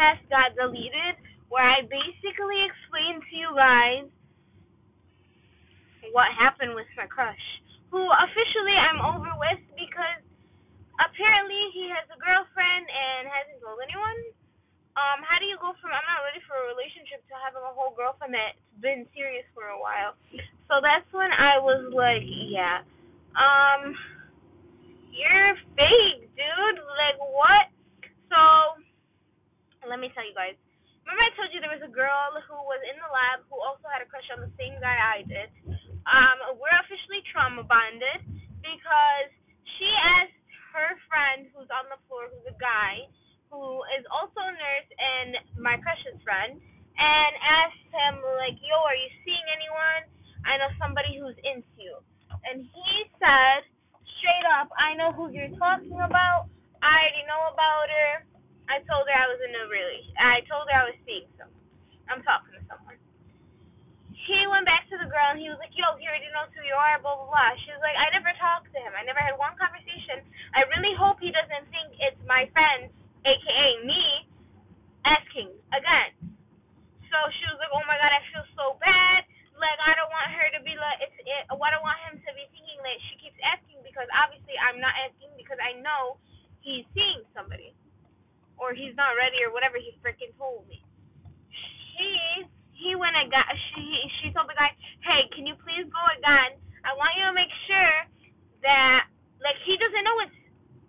podcast got deleted where I basically explained to you guys what happened with my crush, who officially I'm over with because apparently he has a girlfriend and hasn't told anyone. Um, how do you go from I'm not ready for a relationship to having a whole girlfriend that's been serious for a while? So that's when I was like, yeah, um, you're fake, dude. Like what? So let me tell you guys. Remember I told you there was a girl who was in the lab who also had a crush on the same guy I did. Um, we're officially trauma bonded because she asked her friend who's on the floor, who's a guy, who is also a nurse and my crush's friend, and asked him like, "Yo, are you seeing anyone? I know somebody who's into you." And he said straight up, "I know who you're talking about. I already know about her. I told her I was in a really. I told her I was seeing someone. I'm talking to someone." He went back to the girl and he was like, "Yo, he already knows who you are." Blah blah blah. She was like, "I never talked to him. I never had one conversation. I really hope he doesn't think it's my friends, aka me, asking again." So she was like, "Oh my god, I feel so bad. Like I don't want her to be like, it's it. I don't want him to be thinking that she keeps asking because obviously I'm not asking because I know he's seeing somebody, or he's not ready, or whatever he freaking told me." She he went and got she she told the guy, Hey, can you please go again? I want you to make sure that like he doesn't know it's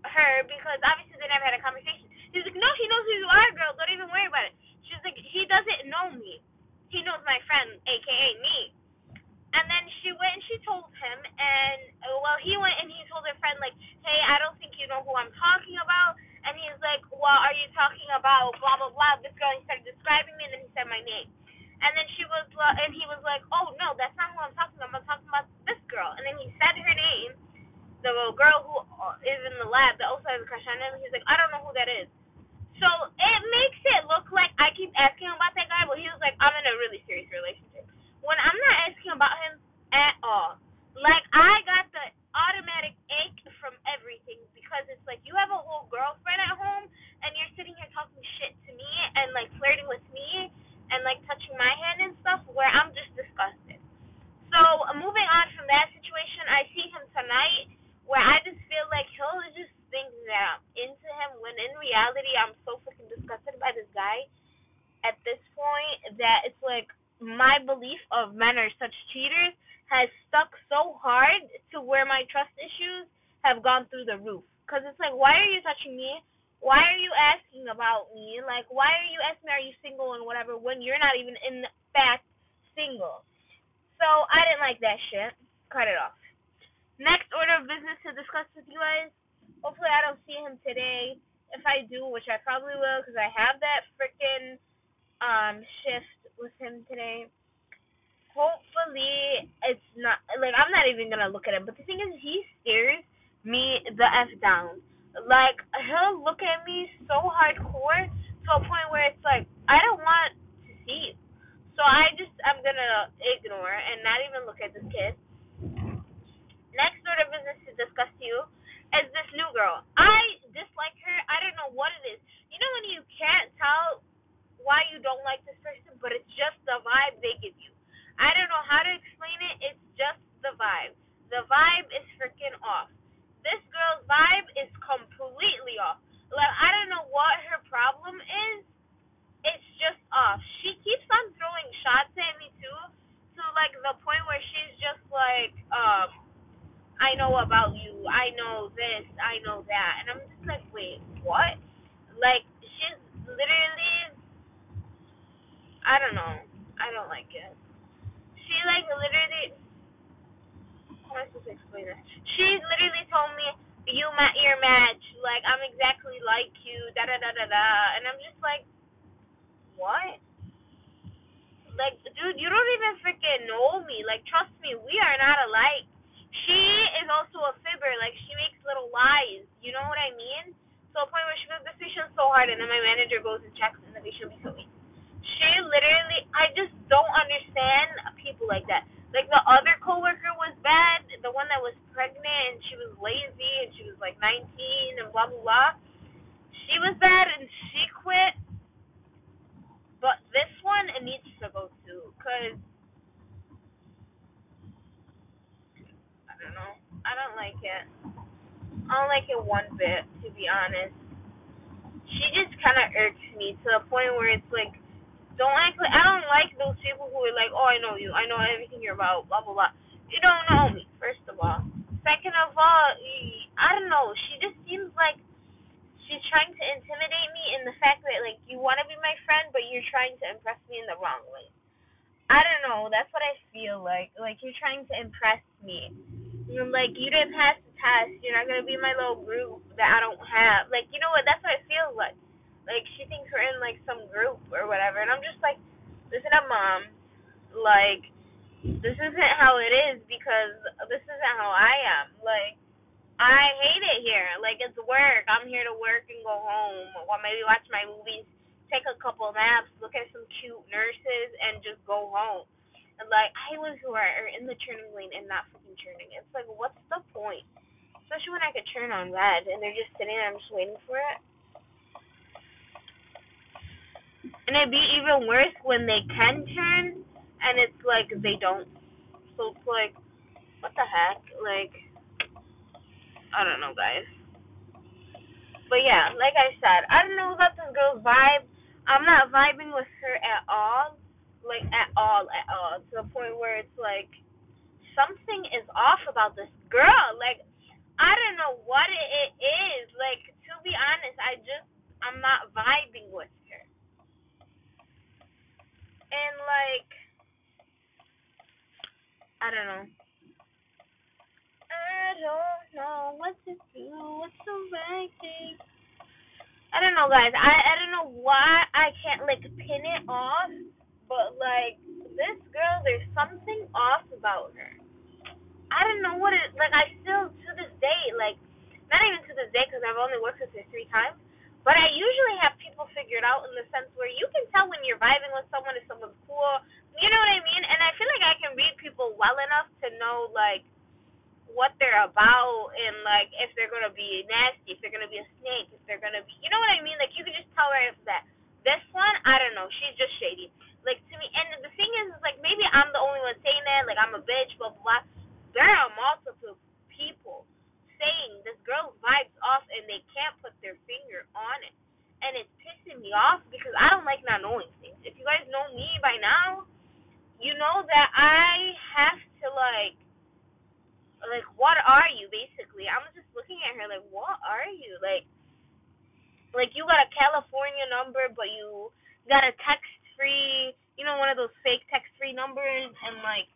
her because obviously they never had a conversation. He's like, No, he knows who you are, girl, don't even worry about it. She's like, He doesn't know me. He knows my friend, aka me. And then she went and she told him and well he went and he told her friend like, Hey, I don't think you know who I'm talking about and he's like, Well, are you talking about blah blah blah this girl he started describing me and then he said my name. And then she was, and he was like, "Oh no, that's not who I'm talking about. I'm talking about this girl." And then he said her name, the girl who is in the lab that also has a crush on him. He's like, "I don't know who that is." So it makes it look like I keep asking about that guy, but he was like, "I'm in a really serious relationship." When I'm not asking about him at all, like I got the automatic ache from everything because it's like you have a whole girlfriend at home and you're sitting here talking shit to me and like flirting with me and like touching my hand and stuff where I'm just disgusted. So uh, moving on from that situation, I see him tonight where I just feel like he'll just think that I'm into him when in reality I'm so freaking disgusted by this guy at this point that it's like my belief of men are such cheaters has stuck so hard to where my trust issues have gone through the roof. Cause it's like, why are you touching me? why are you asking about me? Like, why are you asking me, are you single and whatever, when you're not even in fact single? So I didn't like that shit. Cut it off. Next order of business to discuss with you guys. Hopefully I don't see him today. If I do, which I probably will, because I have that freaking um shift with him today. Hopefully it's not like I'm not even gonna look at him. But the thing is, he stares me the f down like he'll look at me so hardcore to a point where it's like I don't want to see you. So I just I'm gonna ignore and not even look at this kid. Next order of business to discuss to you is this new girl. I dislike her. I don't know what it is. You know when you can't tell why you don't like this person, but it's just the vibe they give you. I don't know how to explain it. It's just the vibe. The vibe is freaking off this girl's vibe is completely off. Like I don't know what her problem is. It's just off. She keeps on throwing shots at me too, to like the point where she's just like, um, I know about you. I know this. I know that. And I'm just like, wait, what? Like she's literally. I don't know. I don't like it. She like literally supposed to explain it? She literally told me, "You met your match. Like I'm exactly like you." Da da da da da. And I'm just like, what? Like, dude, you don't even freaking know me. Like, trust me, we are not alike. She is also a fibber. Like, she makes little lies. You know what I mean? To a point where she goes, "This patient's so hard," and then my manager goes and checks, and the patient will be so easy. She literally, I just don't understand people like that. Like the other coworker was bad, the one that was pregnant and she was lazy and she was like 19 and blah blah blah. She was bad and she quit. But this one it needs to go to, cause I don't know. I don't like it. I don't like it one bit, to be honest. She just kind of irks me to the point where it's like, don't act like I don't like those people who are like, oh, I know you, I know everything you're about, blah blah blah. You don't know me, first of all. Second of all, I don't know. She just seems like she's trying to intimidate me in the fact that like you want to be my friend, but you're trying to impress me in the wrong way. I don't know. That's what I feel like. Like you're trying to impress me. You're like you didn't pass the test. You're not gonna be my little group that I don't have. Like you know what? That's what it feels like. Like she thinks we're in like some group or whatever, and I'm just like, listen up, mom. Like this isn't how it is because this isn't how I am. Like I hate it here. Like it's work. I'm here to work and go home, or maybe watch my movies, take a couple naps, look at some cute nurses, and just go home. And like I live who are in the turning lane and not fucking turning. It's like what's the point? Especially when I could turn on red and they're just sitting there, I'm just waiting for it. And it'd be even worse when they can turn and it's like they don't. So it's like, what the heck? Like I don't know, guys. But yeah, like I said, I don't know about this girl's vibe. I'm not vibing with her at all. Like at all, at all. To the point where it's like something is off about this girl. Like I don't know what it is. Like to be honest, I just I'm not vibing with her. And like I don't know. I don't know what to do. What's the right thing? I don't know, guys. I I don't know why I can't like pin it off, but like this girl, there's something off about her. I don't know what it like. I still to this day like not even to this day because I've only worked with her three times. But I usually have people figured out in the sense where you can tell when you're vibing with someone if someone's cool. You know what I mean? And I feel like I can read people well enough to know like what they're about and like if they're gonna be nasty, if they're gonna be a snake, if they're gonna be you know what I mean? Like you can just tell right off that. This one, I don't know, she's just shady. Like to me and the thing is, is like maybe I'm the only one saying that, like I'm a bitch, blah blah blah. There are multiple people saying this girl's vibes off and they can't put their finger on it. And it's pissing me off because I don't like not knowing things. If you guys know me by now, you know that I have to like like what are you basically? I'm just looking at her like what are you? Like like you got a california number but you got a text free you know one of those fake text free numbers and like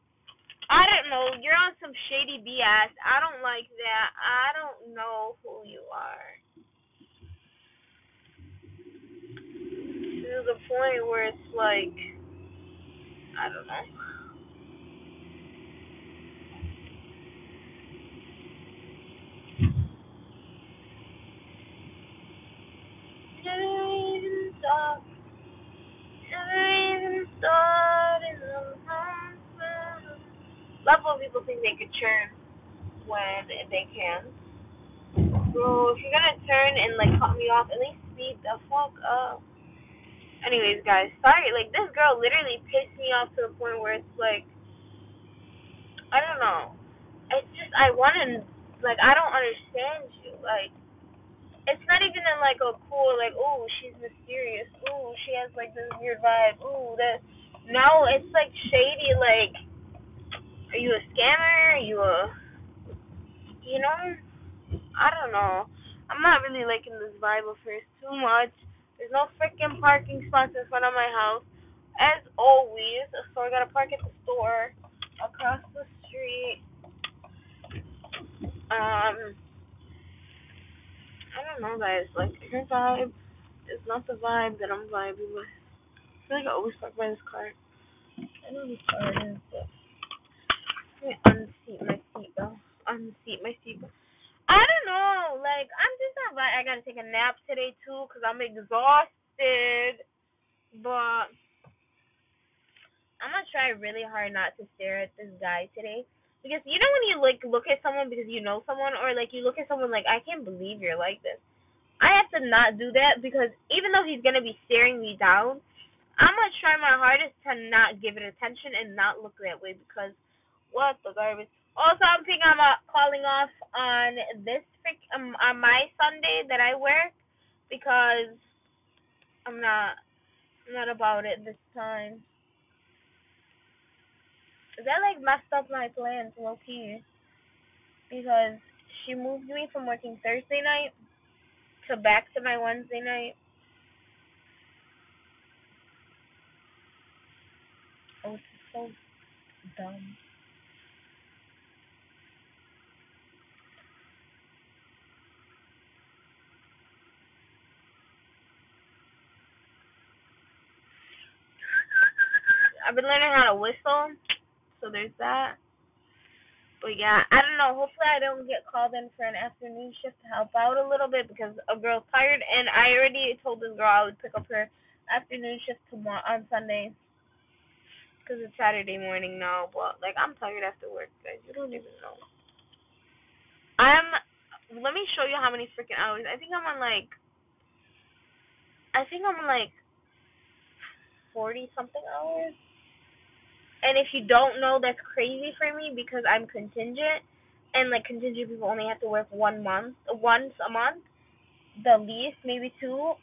i don't know. You're on some shady bs i don't like that. I don't know who you are. To the point where it's like i don't know Love when people think they could turn when they can. So if you're gonna turn and like cut me off, at least speed the fuck up. Anyways, guys, sorry. Like this girl literally pissed me off to the point where it's like, I don't know. It's just I want to like I don't understand you. Like it's not even in like a cool like oh she's mysterious. Ooh she has like this weird vibe. Ooh that. No, it's like shady. Like are you a scammer? Are you a, you know? I don't know. I'm not really liking this vibe of hers too much. There's no freaking parking spots in front of my house, as always. So I gotta park at the store across the street. Um, I don't know, guys. Like her vibe is not the vibe that I'm vibing with. I feel like I always park by this car. I know this car is, but Let me unseat my seat, seatbelt. Unseat my seatbelt. I don't know. Like, I'm just not. I gotta take a nap today too because I'm exhausted. But I'm gonna try really hard not to stare at this guy today. Because you know when you like look at someone because you know someone, or like you look at someone like I can't believe you're like this. I have to not do that because even though he's gonna be staring me down, I'm gonna try my hardest to not give it attention and not look that way because what the garbage. Also, I'm thinking about calling off on this freak um, on my Sunday that I work because I'm not I'm not about it this time. That like messed up my plans low key because she moved me from working Thursday night to back to my Wednesday night. Oh, it's so dumb. I've been learning how to whistle, so there's that. But yeah, I don't know. Hopefully, I don't get called in for an afternoon shift to help out a little bit because a girl's tired, and I already told this girl I would pick up her afternoon shift tomorrow on Sunday because it's Saturday morning now. But like, I'm tired after work, guys. You don't even know. I'm. Let me show you how many freaking hours. I think I'm on like. I think I'm on like forty something hours. And if you don't know, that's crazy for me because I'm contingent, and like contingent people only have to work one month, once a month, the least, maybe two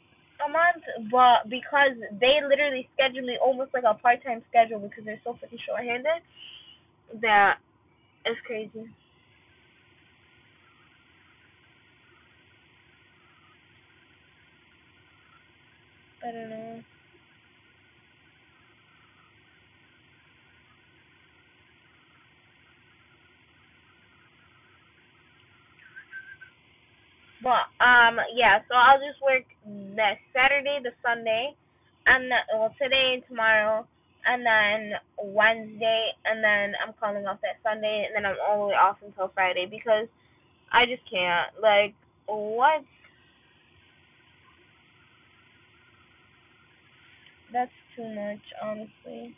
a month. But because they literally schedule me almost like a part time schedule because they're so freaking short handed, that is crazy. I don't know. But um yeah, so I'll just work the Saturday, the Sunday, and then well today and tomorrow, and then Wednesday, and then I'm calling off that Sunday, and then I'm all the way off until Friday because I just can't. Like what? That's too much, honestly.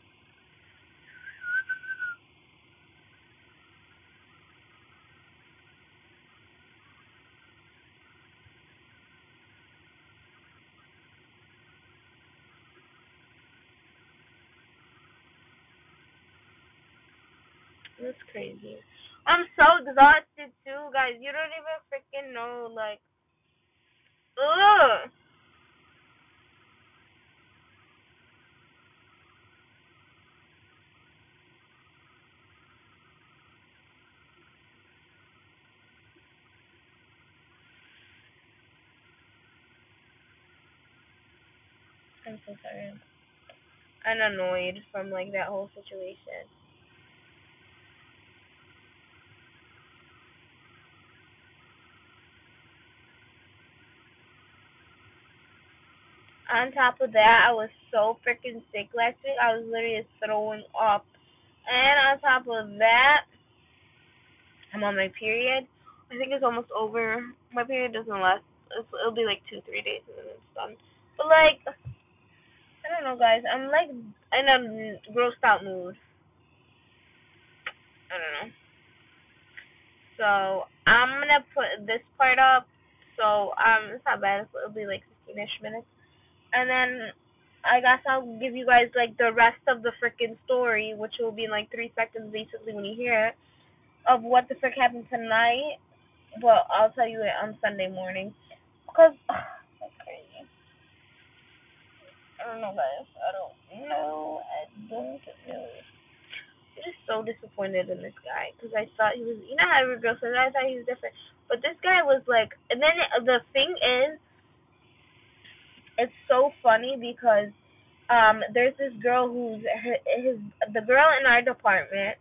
That's crazy. I'm so exhausted too, guys. You don't even freaking know, like, ugh. I'm so tired. And annoyed from like that whole situation. On top of that, I was so freaking sick last week. I was literally throwing up. And on top of that, I'm on my period. I think it's almost over. My period doesn't last. It'll be like two, three days and then it's done. But like, I don't know, guys. I'm like in a grossed out mood. I don't know. So I'm gonna put this part up. So um, it's not bad. It'll be like 15ish minutes and then I guess I'll give you guys like the rest of the freaking story, which will be in like three seconds basically when you hear it, of what the frick happened tonight. But I'll tell you it on Sunday morning. Because, that's crazy. I don't know, guys. I don't know. I don't know. I'm just so disappointed in this guy because I thought he was, you know how every girl says, I thought he was different. But this guy was like, and then the thing is, it's so funny because um there's this girl who's his the girl in our department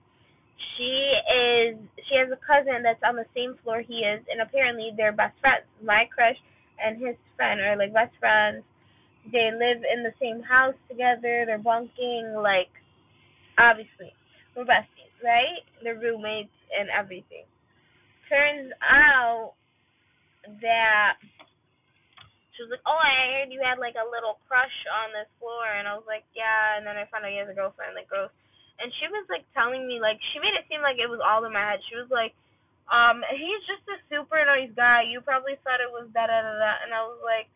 she is she has a cousin that's on the same floor he is and apparently they're best friends. My crush and his friend are like best friends. They live in the same house together. They're bunking like obviously we're besties right? They're roommates and everything. Turns out that she was like, "Oh, I heard you had like a little crush on this floor," and I was like, "Yeah." And then I found out he has a girlfriend, like gross. And she was like telling me, like she made it seem like it was all in my head. She was like, "Um, he's just a super nice guy. You probably thought it was da da da da," and I was like,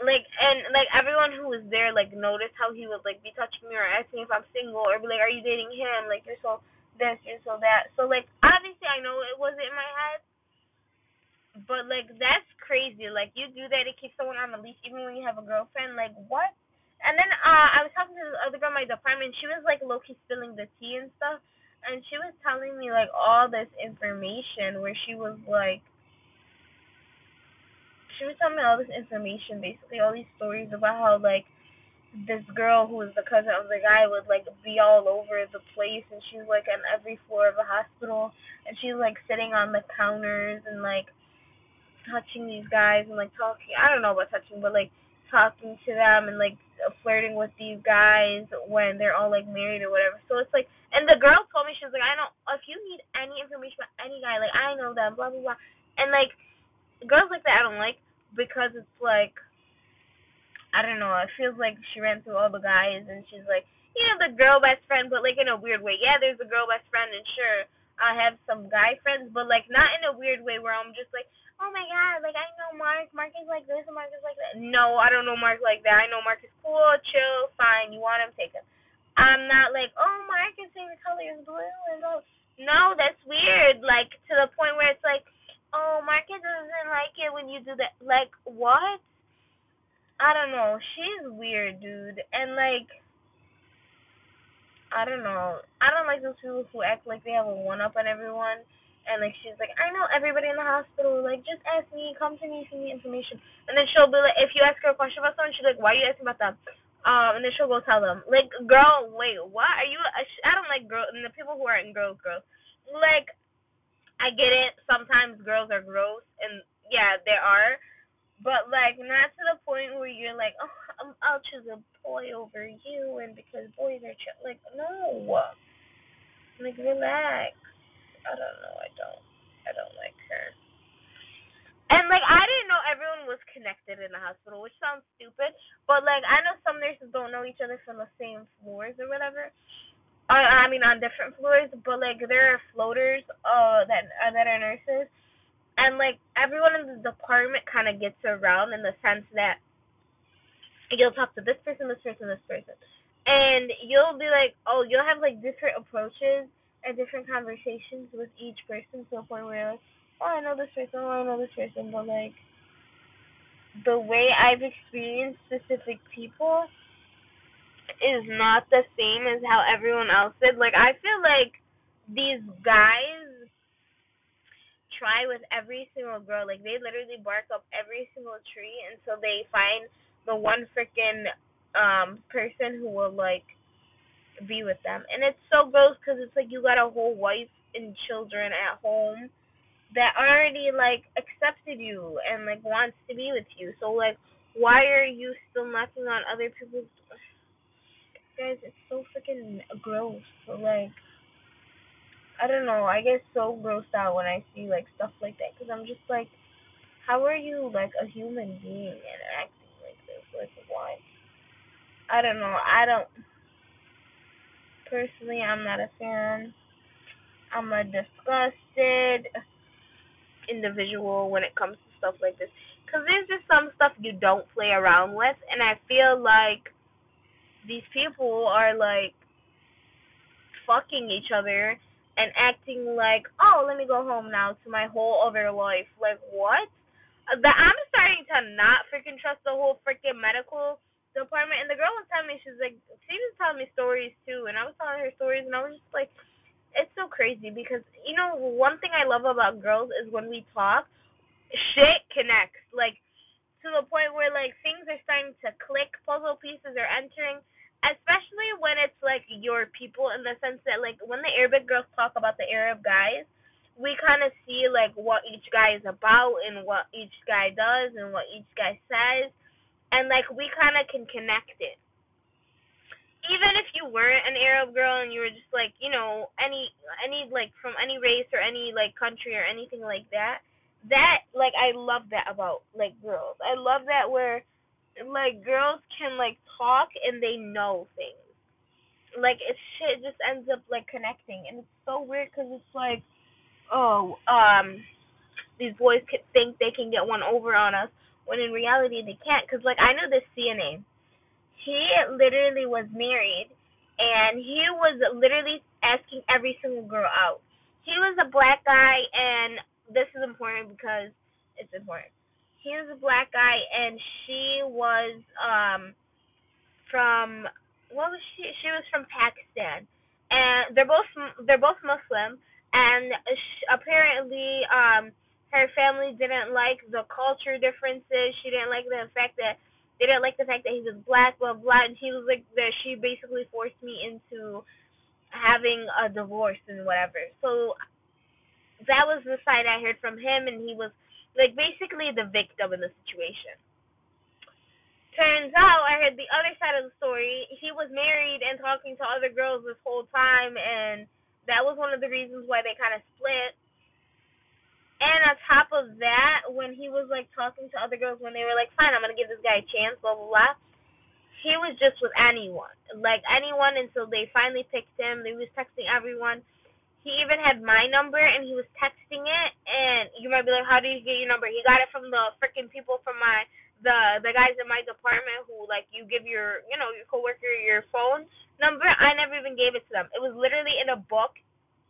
like and like everyone who was there like noticed how he would like be touching me or asking if I'm single or be like, Are you dating him? Like you're so this, you're so that. So like obviously I know it wasn't in my head. But like that's crazy. Like you do that to keep someone on the leash even when you have a girlfriend, like what? And then uh I was talking to the other girl in my department, she was like low key spilling the tea and stuff and she was telling me like all this information where she was like she was telling me all this information, basically all these stories about how like this girl who was the cousin of the guy would like be all over the place and she's like on every floor of the hospital and she's like sitting on the counters and like touching these guys and like talking I don't know about touching but like talking to them and like uh, flirting with these guys when they're all like married or whatever. So it's like and the girl told me she was like, I know if you need any information about any guy, like I know them, blah blah blah and like girls like that I don't like because it's like I don't know, it feels like she ran through all the guys and she's like, you know, the girl best friend, but like in a weird way. Yeah, there's a girl best friend and sure I have some guy friends, but like not in a weird way where I'm just like, Oh my god, like I know Mark, Mark is like this and Mark is like that. No, I don't know Mark like that. I know Mark is cool, chill, fine, you want him, take him. I'm not like, Oh, Mark is saying the color is blue and oh no, that's weird. Like to the point where it's like oh, Marcus doesn't like it when you do that. Like, what? I don't know. She's weird, dude. And, like, I don't know. I don't like those people who act like they have a one up on everyone. And, like, she's like, I know everybody in the hospital. Like, just ask me. Come to me. Send me information. And then she'll be like, if you ask her a question about someone, she's like, why are you asking about them? Um, and then she'll go tell them. Like, girl, wait, what? Are you. I don't like girls. And the people who are in girls, girls. Like, I get it. Sometimes girls are gross, and yeah, there are. But like, not to the point where you're like, oh, I'll choose a boy over you, and because boys are ch-. like, no, like relax. I don't know. I don't. I don't like her. And like, I didn't know everyone was connected in the hospital, which sounds stupid. But like, I know some nurses don't know each other from the same floors or whatever. I, I mean on different floors, but like there are floaters uh that uh, that are nurses, and like everyone in the department kind of gets around in the sense that you'll talk to this person, this person, this person, and you'll be like, oh, you'll have like different approaches and different conversations with each person to a point where like, oh, I know this person, oh, I know this person, but like the way I've experienced specific people is not the same as how everyone else did. Like I feel like these guys try with every single girl. Like they literally bark up every single tree until they find the one freaking um person who will like be with them. And it's so gross because it's like you got a whole wife and children at home that already like accepted you and like wants to be with you. So like why are you still knocking on other people's guys, it's so freaking gross. Like, I don't know. I get so grossed out when I see like stuff like that because I'm just like, how are you like a human being and acting like this? Like why? I don't know. I don't. Personally, I'm not a fan. I'm a disgusted individual when it comes to stuff like this. Because there's just some stuff you don't play around with, and I feel like these people are like fucking each other and acting like, oh, let me go home now to my whole other life. Like, what? Uh, that I'm starting to not freaking trust the whole freaking medical department. And the girl was telling me, she's like, she was telling me stories too. And I was telling her stories, and I was just like, it's so crazy because, you know, one thing I love about girls is when we talk, shit connects. Like, to the point where like things are starting to click, puzzle pieces are entering, especially when it's like your people in the sense that like when the Arabic girls talk about the Arab guys, we kind of see like what each guy is about and what each guy does and what each guy says, and like we kind of can connect it. Even if you weren't an Arab girl and you were just like you know any any like from any race or any like country or anything like that that like I love that about like girls. I love that where like girls can like talk and they know things. Like it shit just ends up like connecting, and it's so weird because it's like, oh, um, these boys can think they can get one over on us, when in reality they can't. Cause like I know this CNA, he literally was married, and he was literally asking every single girl out. He was a black guy, and this is important because it's important. He was a black guy, and she was um from what was she? She was from Pakistan, and they're both they're both Muslim, and she, apparently um her family didn't like the culture differences. She didn't like the fact that they didn't like the fact that he was black, blah blah. And he was like that. She basically forced me into having a divorce and whatever. So that was the side I heard from him, and he was like basically the victim in the situation. Turns out I heard the other side of the story. He was married and talking to other girls this whole time, and that was one of the reasons why they kind of split and on top of that, when he was like talking to other girls, when they were like, "Fine, I'm gonna give this guy a chance," blah blah blah, he was just with anyone, like anyone, until they finally picked him. He was texting everyone. He even had my number, and he was texting it. And you might be like, "How did you get your number?" He got it from the freaking people from my the the guys in my department who like you give your you know your coworker your phone number. I never even gave it to them. It was literally in a book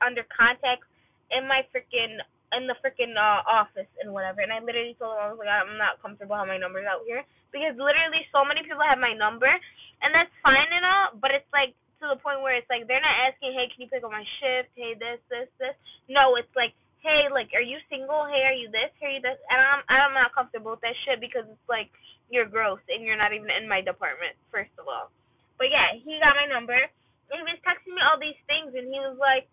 under contacts in my freaking in the freaking uh, office and whatever. And I literally told him I was like, I'm not comfortable having my numbers out here because literally so many people have my number, and that's fine and all. But it's like to the point where it's like they're not asking, hey, can you pick up my shift? Hey, this, this, this. No, it's like, hey, like, are you single? Hey, are you this? Hey, are you this? And I'm I'm not comfortable with that shit because it's like you're gross and you're not even in my department. First of all, but yeah, he got my number. And he was texting me all these things, and he was like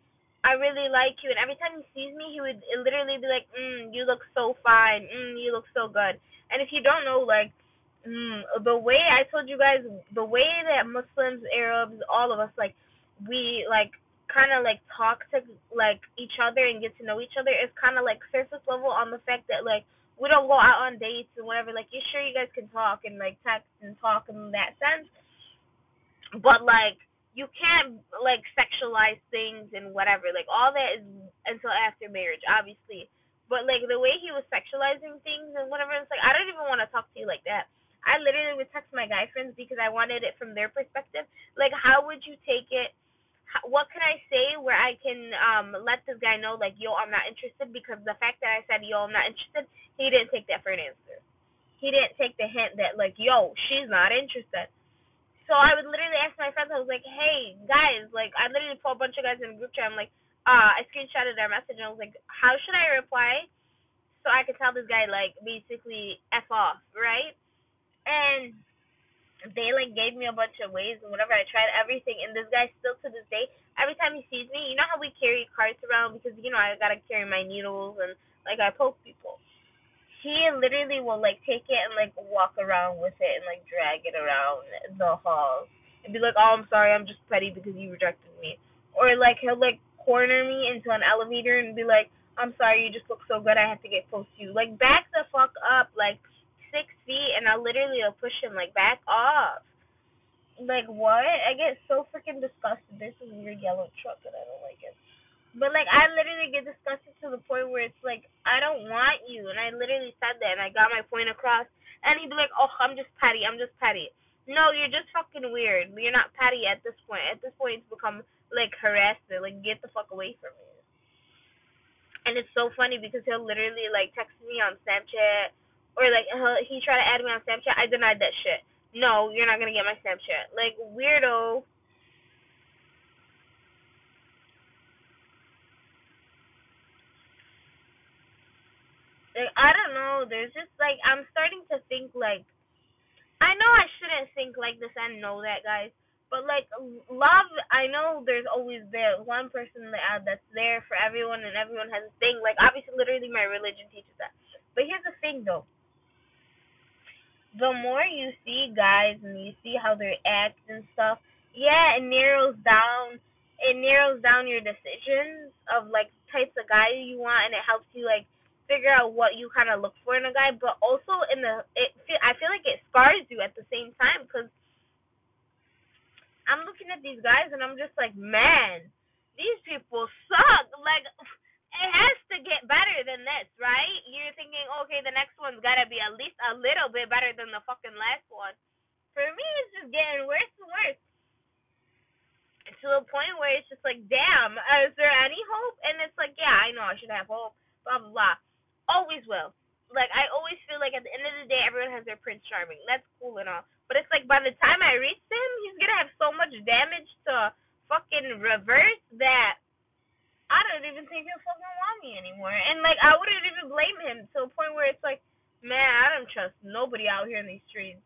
I really like you. And every time he sees me, he would literally be like, mm, you look so fine. Mm, you look so good. And if you don't know, like, mm, the way I told you guys, the way that Muslims, Arabs, all of us, like, we, like, kind of, like, talk to, like, each other and get to know each other is kind of, like, surface level on the fact that, like, we don't go out on dates and whatever. Like, you sure you guys can talk and, like, text and talk in that sense. But, like, you can't like sexualize things and whatever. Like all that is until after marriage, obviously. But like the way he was sexualizing things and whatever, it's like I don't even want to talk to you like that. I literally would text my guy friends because I wanted it from their perspective. Like, how would you take it? What can I say where I can um let this guy know like, yo, I'm not interested because the fact that I said yo, I'm not interested, he didn't take that for an answer. He didn't take the hint that like, yo, she's not interested. So I would literally ask my friends, I was like, hey, guys, like, I literally put a bunch of guys in a group chat. I'm like, uh, I screenshotted their message and I was like, how should I reply so I can tell this guy, like, basically F off, right? And they, like, gave me a bunch of ways and whatever. I tried everything. And this guy still to this day, every time he sees me, you know how we carry carts around because, you know, I gotta carry my needles and, like, I poke people he literally will like take it and like walk around with it and like drag it around the halls and be like, "Oh, I'm sorry, I'm just petty because you rejected me," or like he'll like corner me into an elevator and be like, "I'm sorry, you just look so good, I have to get close to you." Like back the fuck up, like six feet, and I literally will push him like back off. Like what? I get so freaking disgusted. There's a weird yellow truck and I don't like it. But like I literally get disgusted to the point where it's like I don't want you, and I literally said that, and I got my point across. And he'd be like, "Oh, I'm just petty. I'm just petty." No, you're just fucking weird. You're not petty at this point. At this point, it's become like harassment. Like get the fuck away from me. And it's so funny because he'll literally like text me on Snapchat, or like he tried to add me on Snapchat. I denied that shit. No, you're not gonna get my Snapchat. Like weirdo. like I don't know. There's just like I'm starting to think like I know I shouldn't think like this and know that, guys. But like love, I know there's always there one person that uh, that's there for everyone, and everyone has a thing. Like obviously, literally, my religion teaches that. But here's the thing, though. The more you see guys and you see how they act and stuff, yeah, it narrows down. It narrows down your decisions of like types of guy you want, and it helps you like figure out what you kind of look for in a guy, but also in the it I feel like it scars you at the same time because I'm looking at these guys and I'm just like, man, these people suck. Like it has to get better than this, right? You're thinking, okay, the next one's gotta be at least a little bit better than the fucking last one. For me, it's just getting worse and worse. To the point where it's just like, damn, is there any hope? And it's like, yeah, I know I should have hope. Blah blah blah. Always will. Like I always feel like at the end of the day, everyone has their Prince Charming. That's cool and all, but it's like by the time I reach him, he's gonna have so much damage to fucking reverse that I don't even think he'll fucking want me anymore. And like I wouldn't even blame him to a point where it's like, man, I don't trust nobody out here in these streets.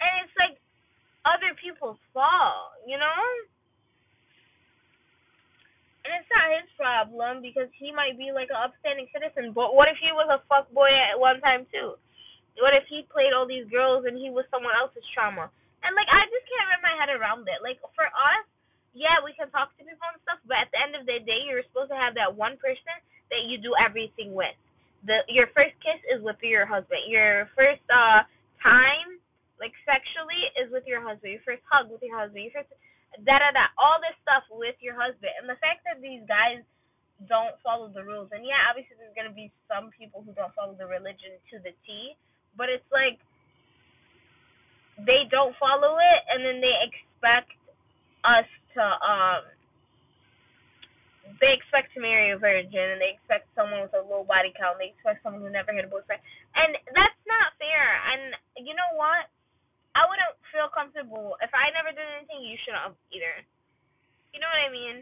And it's like other people's fault, you know? And it's not his problem because he might be like an upstanding citizen. But what if he was a fuck boy at one time too? What if he played all these girls and he was someone else's trauma? And like I just can't wrap my head around it. Like for us, yeah, we can talk to people and stuff, but at the end of the day, you're supposed to have that one person that you do everything with. The your first kiss is with your husband. Your first uh time, like sexually, is with your husband. Your first hug with your husband. Your first da da da, all this stuff with your husband. And the fact that these guys don't follow the rules, and yeah, obviously there's gonna be some people who don't follow the religion to the T, but it's like they don't follow it, and then they expect us to um they expect to marry a virgin and they expect someone with a low body count. They expect someone who never had a boyfriend. And that's not fair. And you know what? I wouldn't feel comfortable if I never did anything. You shouldn't either. You know what I mean?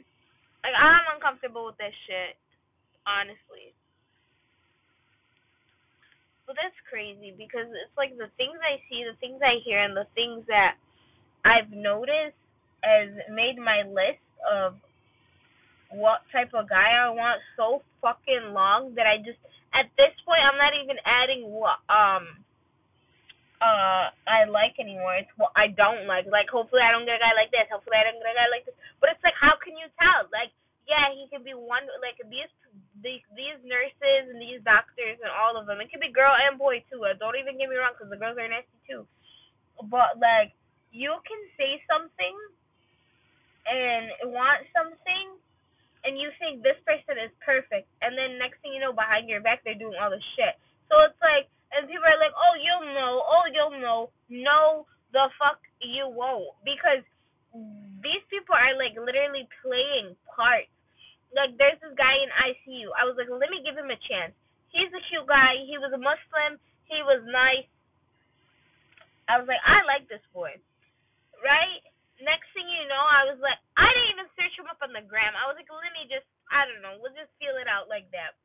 Like I'm uncomfortable with this shit, honestly. But that's crazy because it's like the things I see, the things I hear, and the things that I've noticed has made my list of what type of guy I want so fucking long that I just at this point I'm not even adding what um uh I like anymore. It's what I don't like. Like hopefully I don't get a guy like this. Hopefully I don't get a guy like this. But it's like how can you tell? Like yeah, he can be one like these these these nurses and these doctors and all of them. It could be girl and boy too. Uh, don't even get me wrong because the girls are nasty too. But like you can say something and want something and you think this person is perfect and then next thing you know behind your back they're doing all this shit. So it's like and people are like, oh, you'll know, oh, you'll know. No, the fuck you won't. Because these people are like literally playing parts. Like, there's this guy in ICU. I was like, let me give him a chance. He's a cute guy. He was a Muslim. He was nice. I was like, I like this boy. Right? Next thing you know, I was like, I didn't even search him up on the gram. I was like, let me just, I don't know, we'll just feel it out like that.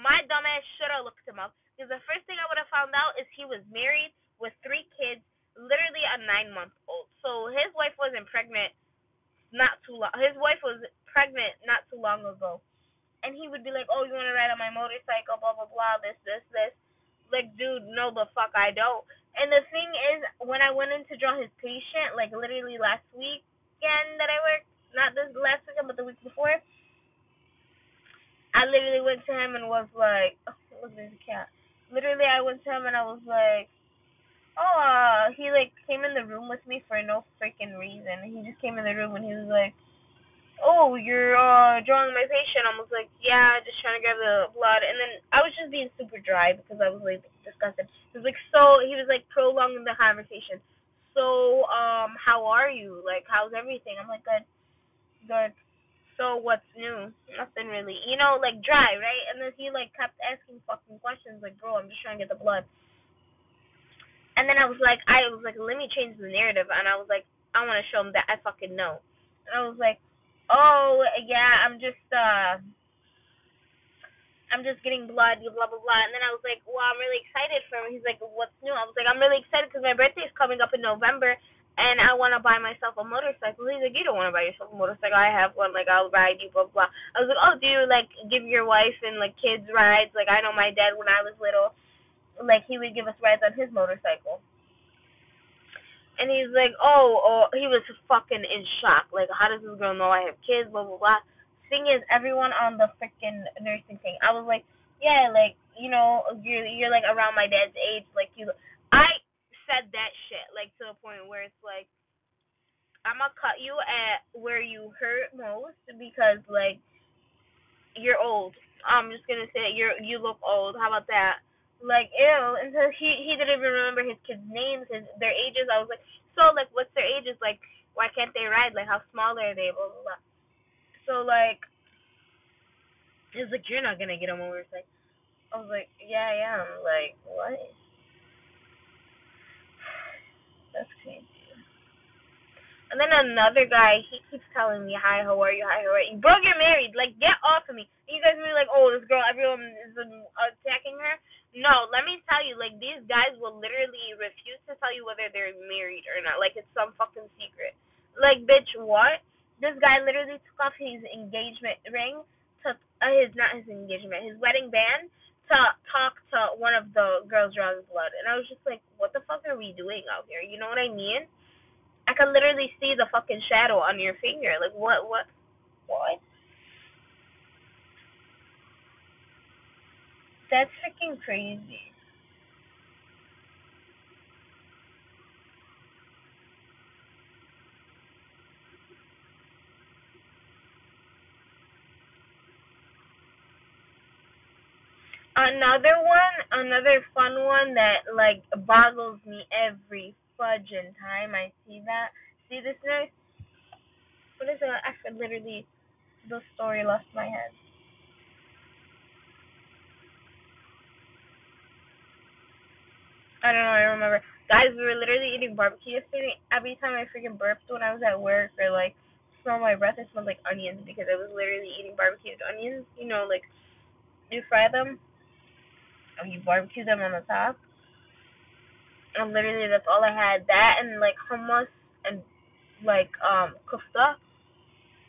My dumbass should have looked him up because the first thing I would have found out is he was married with three kids, literally a nine month old. So his wife wasn't pregnant not too long. His wife was pregnant not too long ago, and he would be like, "Oh, you want to ride on my motorcycle? Blah blah blah. This this this." Like, dude, no, the fuck I don't. And the thing is, when I went in to draw his patient, like literally last weekend that I worked, not this last weekend, but the week before, I literally went to him and was like, oh, "What was this cat?" literally I went to him and I was like, oh, uh, he like came in the room with me for no freaking reason. He just came in the room and he was like, oh, you're uh drawing my patient. I was like, yeah, just trying to grab the blood. And then I was just being super dry because I was like disgusted. He was like, so he was like prolonging the conversation. So, um, how are you? Like, how's everything? I'm like, good, good so what's new? Nothing really. You know, like dry, right? And then he like kept asking fucking questions like, bro, I'm just trying to get the blood. And then I was like, I was like, let me change the narrative, and I was like, I want to show him that I fucking know. And I was like, oh yeah, I'm just uh. I'm just getting blood, blah blah blah. And then I was like, well, I'm really excited for him. He's like, what's new? I was like, I'm really excited because my birthday is coming up in November, and I want to buy myself a motorcycle. He's like, you don't want to buy yourself a motorcycle. I have one. Like, I'll ride you, blah, blah. I was like, oh, do you, like, give your wife and, like, kids rides? Like, I know my dad, when I was little, like, he would give us rides on his motorcycle. And he's like, oh, oh, he was fucking in shock. Like, how does this girl know I have kids, blah, blah, blah. Thing is, everyone on the freaking nursing thing, I was like, yeah, like, you know, you're, you're, like, around my dad's age. Like, you, I, said that shit like to the point where it's like I'm gonna cut you at where you hurt most because like you're old. I'm just gonna say you're you look old. How about that? Like ew. And so he he didn't even remember his kids' names, his their ages. I was like, so like what's their ages? Like why can't they ride? Like how small are they? Blah blah blah. So like, he's like you're not gonna get a motorcycle. I was like, yeah, I am. Like what? That's crazy. And then another guy, he keeps telling me, "Hi, how are you? Hi, how are you?" Bro, you're married. Like, get off of me. And you guys be like, "Oh, this girl, everyone is attacking her." No, let me tell you, like these guys will literally refuse to tell you whether they're married or not. Like it's some fucking secret. Like, bitch, what? This guy literally took off his engagement ring to uh, his not his engagement, his wedding band to talk to one of the girls drawing blood, and I was just like, "What the fuck are we doing out here?" You know what I mean? I can literally see the fucking shadow on your finger. Like what what what? That's freaking crazy. Another one, another fun one that like boggles me every fudging time I see that. See this nurse? What is it? I literally the story lost my head. I don't know, I remember. Guys, we were literally eating barbecue yesterday. Every time I freaking burped when I was at work or like smell my breath, it smelled like onions because I was literally eating barbecued onions. You know, like you fry them and you barbecue them on the top. And literally, that's all I had. That and like hummus and like um kofta,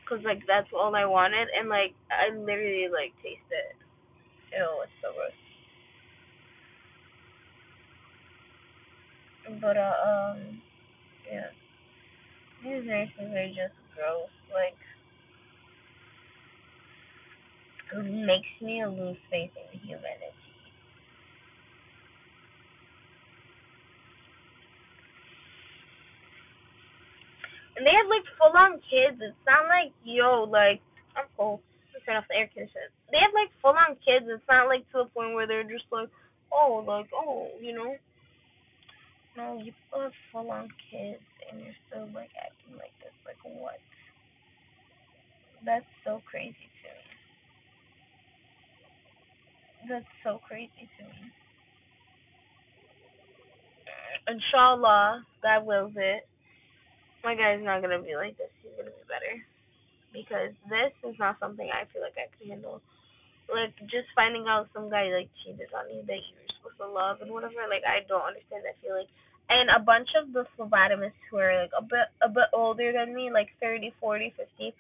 cause like that's all I wanted. And like I literally like tasted it. Ew, it's so gross. But uh, um, yeah, these nurses are just gross. Like, it makes me lose faith in humanity. And they have like full on kids. It's not like yo, like I'm cold. Turn off the air conditioner. They have like full on kids. It's not like to a point where they're just like, oh, like oh, you know. No, you still have full on kids and you're still like acting like this. Like what? That's so crazy to me. That's so crazy to me. Inshallah, God wills it. My guy's not gonna be like this. He's gonna be better. Because this is not something I feel like I can handle. Like just finding out some guy like cheated on you that you're love and whatever. Like I don't understand that feeling. And a bunch of the phlebotomists who are like a bit a bit older than me, like thirty, forty, fifty,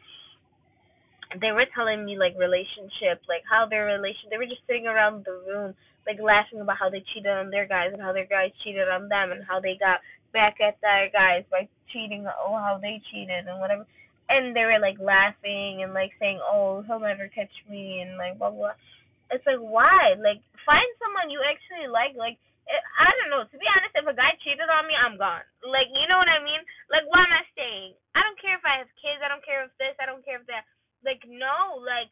they were telling me like relationship, like how their relation. They were just sitting around the room, like laughing about how they cheated on their guys and how their guys cheated on them and how they got back at their guys by cheating. Oh, how they cheated and whatever. And they were like laughing and like saying, "Oh, he'll never catch me," and like blah blah. It's like why? Like find someone you actually like. Like I don't know. To be honest, if a guy cheated on me, I'm gone. Like, you know what I mean? Like, why am I staying? I don't care if I have kids. I don't care if this. I don't care if that. Like, no. Like,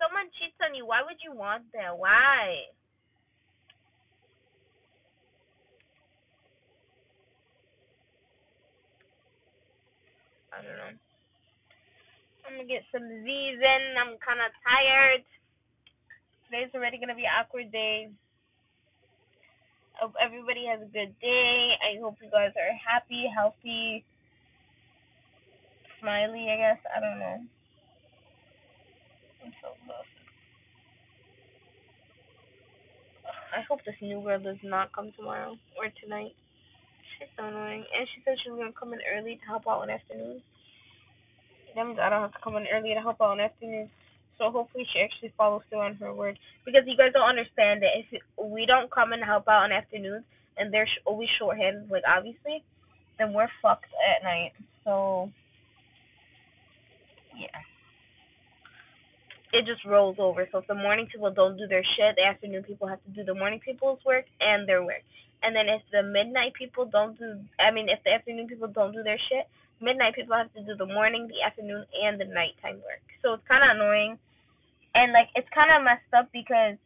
someone cheats on you. Why would you want that? Why? I don't know. I'm gonna get some Z's in. I'm kind of tired. Today's already gonna be an awkward day hope everybody has a good day. I hope you guys are happy, healthy, smiley, I guess. I don't know. I'm so exhausted. I hope this new girl does not come tomorrow or tonight. She's so annoying. And she said she was to come in early to help out in afternoon. That means I don't have to come in early to help out in afternoon. So hopefully she actually follows through on her word because you guys don't understand that if we don't come and help out in afternoons and they're always short-handed, like obviously, then we're fucked at night. So yeah, it just rolls over. So if the morning people don't do their shit, the afternoon people have to do the morning people's work and their work. And then if the midnight people don't do, I mean, if the afternoon people don't do their shit, midnight people have to do the morning, the afternoon, and the nighttime work. So it's kind of annoying and like it's kind of messed up because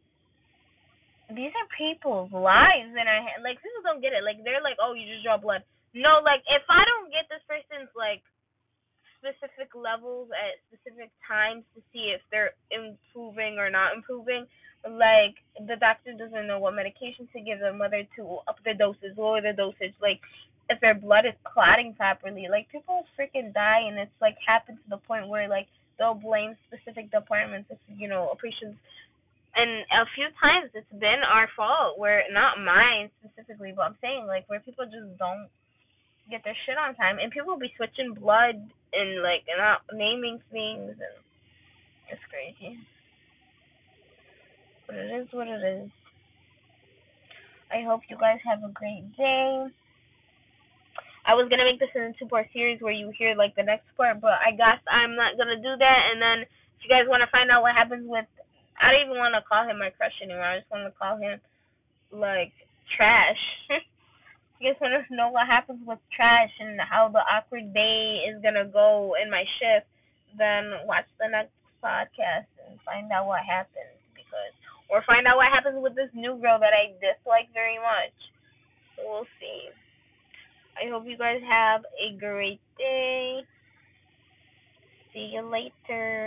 these are people's lives our hand. Like people don't get it. Like they're like, oh, you just draw blood. No, like if I don't get this person's like specific levels at specific times to see if they're improving or not improving, like the doctor doesn't know what medication to give them, whether to up the doses, lower the dosage, like if their blood is clotting properly. Like people freaking die, and it's like happened to the point where like they'll blame specific departments if you know a patient's and a few times it's been our fault where not mine specifically but i'm saying like where people just don't get their shit on time and people be switching blood and like not naming things and it's crazy. But it is what it is. I hope you guys have a great day I was gonna make this in a two part series where you hear like the next part, but I guess I'm not gonna do that. And then if you guys want to find out what happens with I don't even want to call him my crush anymore. I just want to call him like trash. You guys want to know what happens with trash and how the awkward day is gonna go in my shift, then watch the next podcast and find out what happens because or find out what happens with this new girl that I dislike very much. We'll see. I hope you guys have a great day. See you later.